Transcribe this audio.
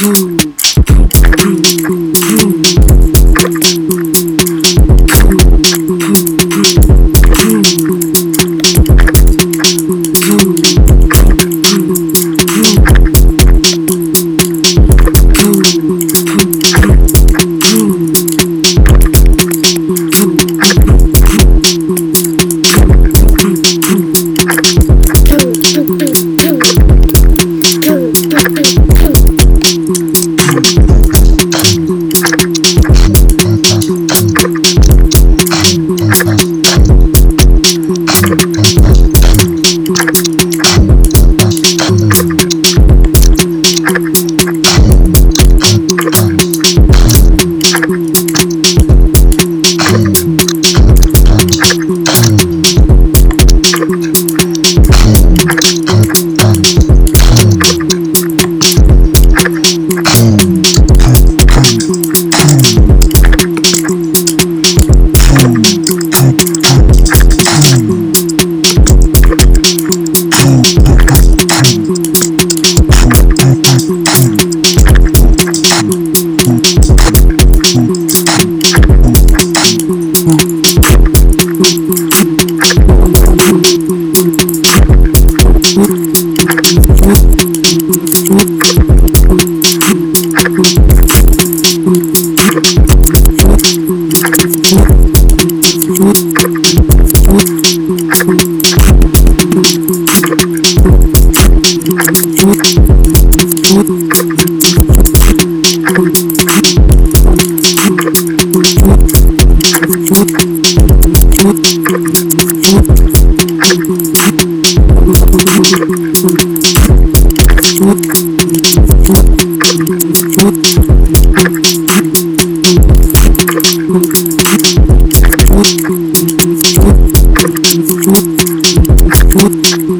Boom. Thank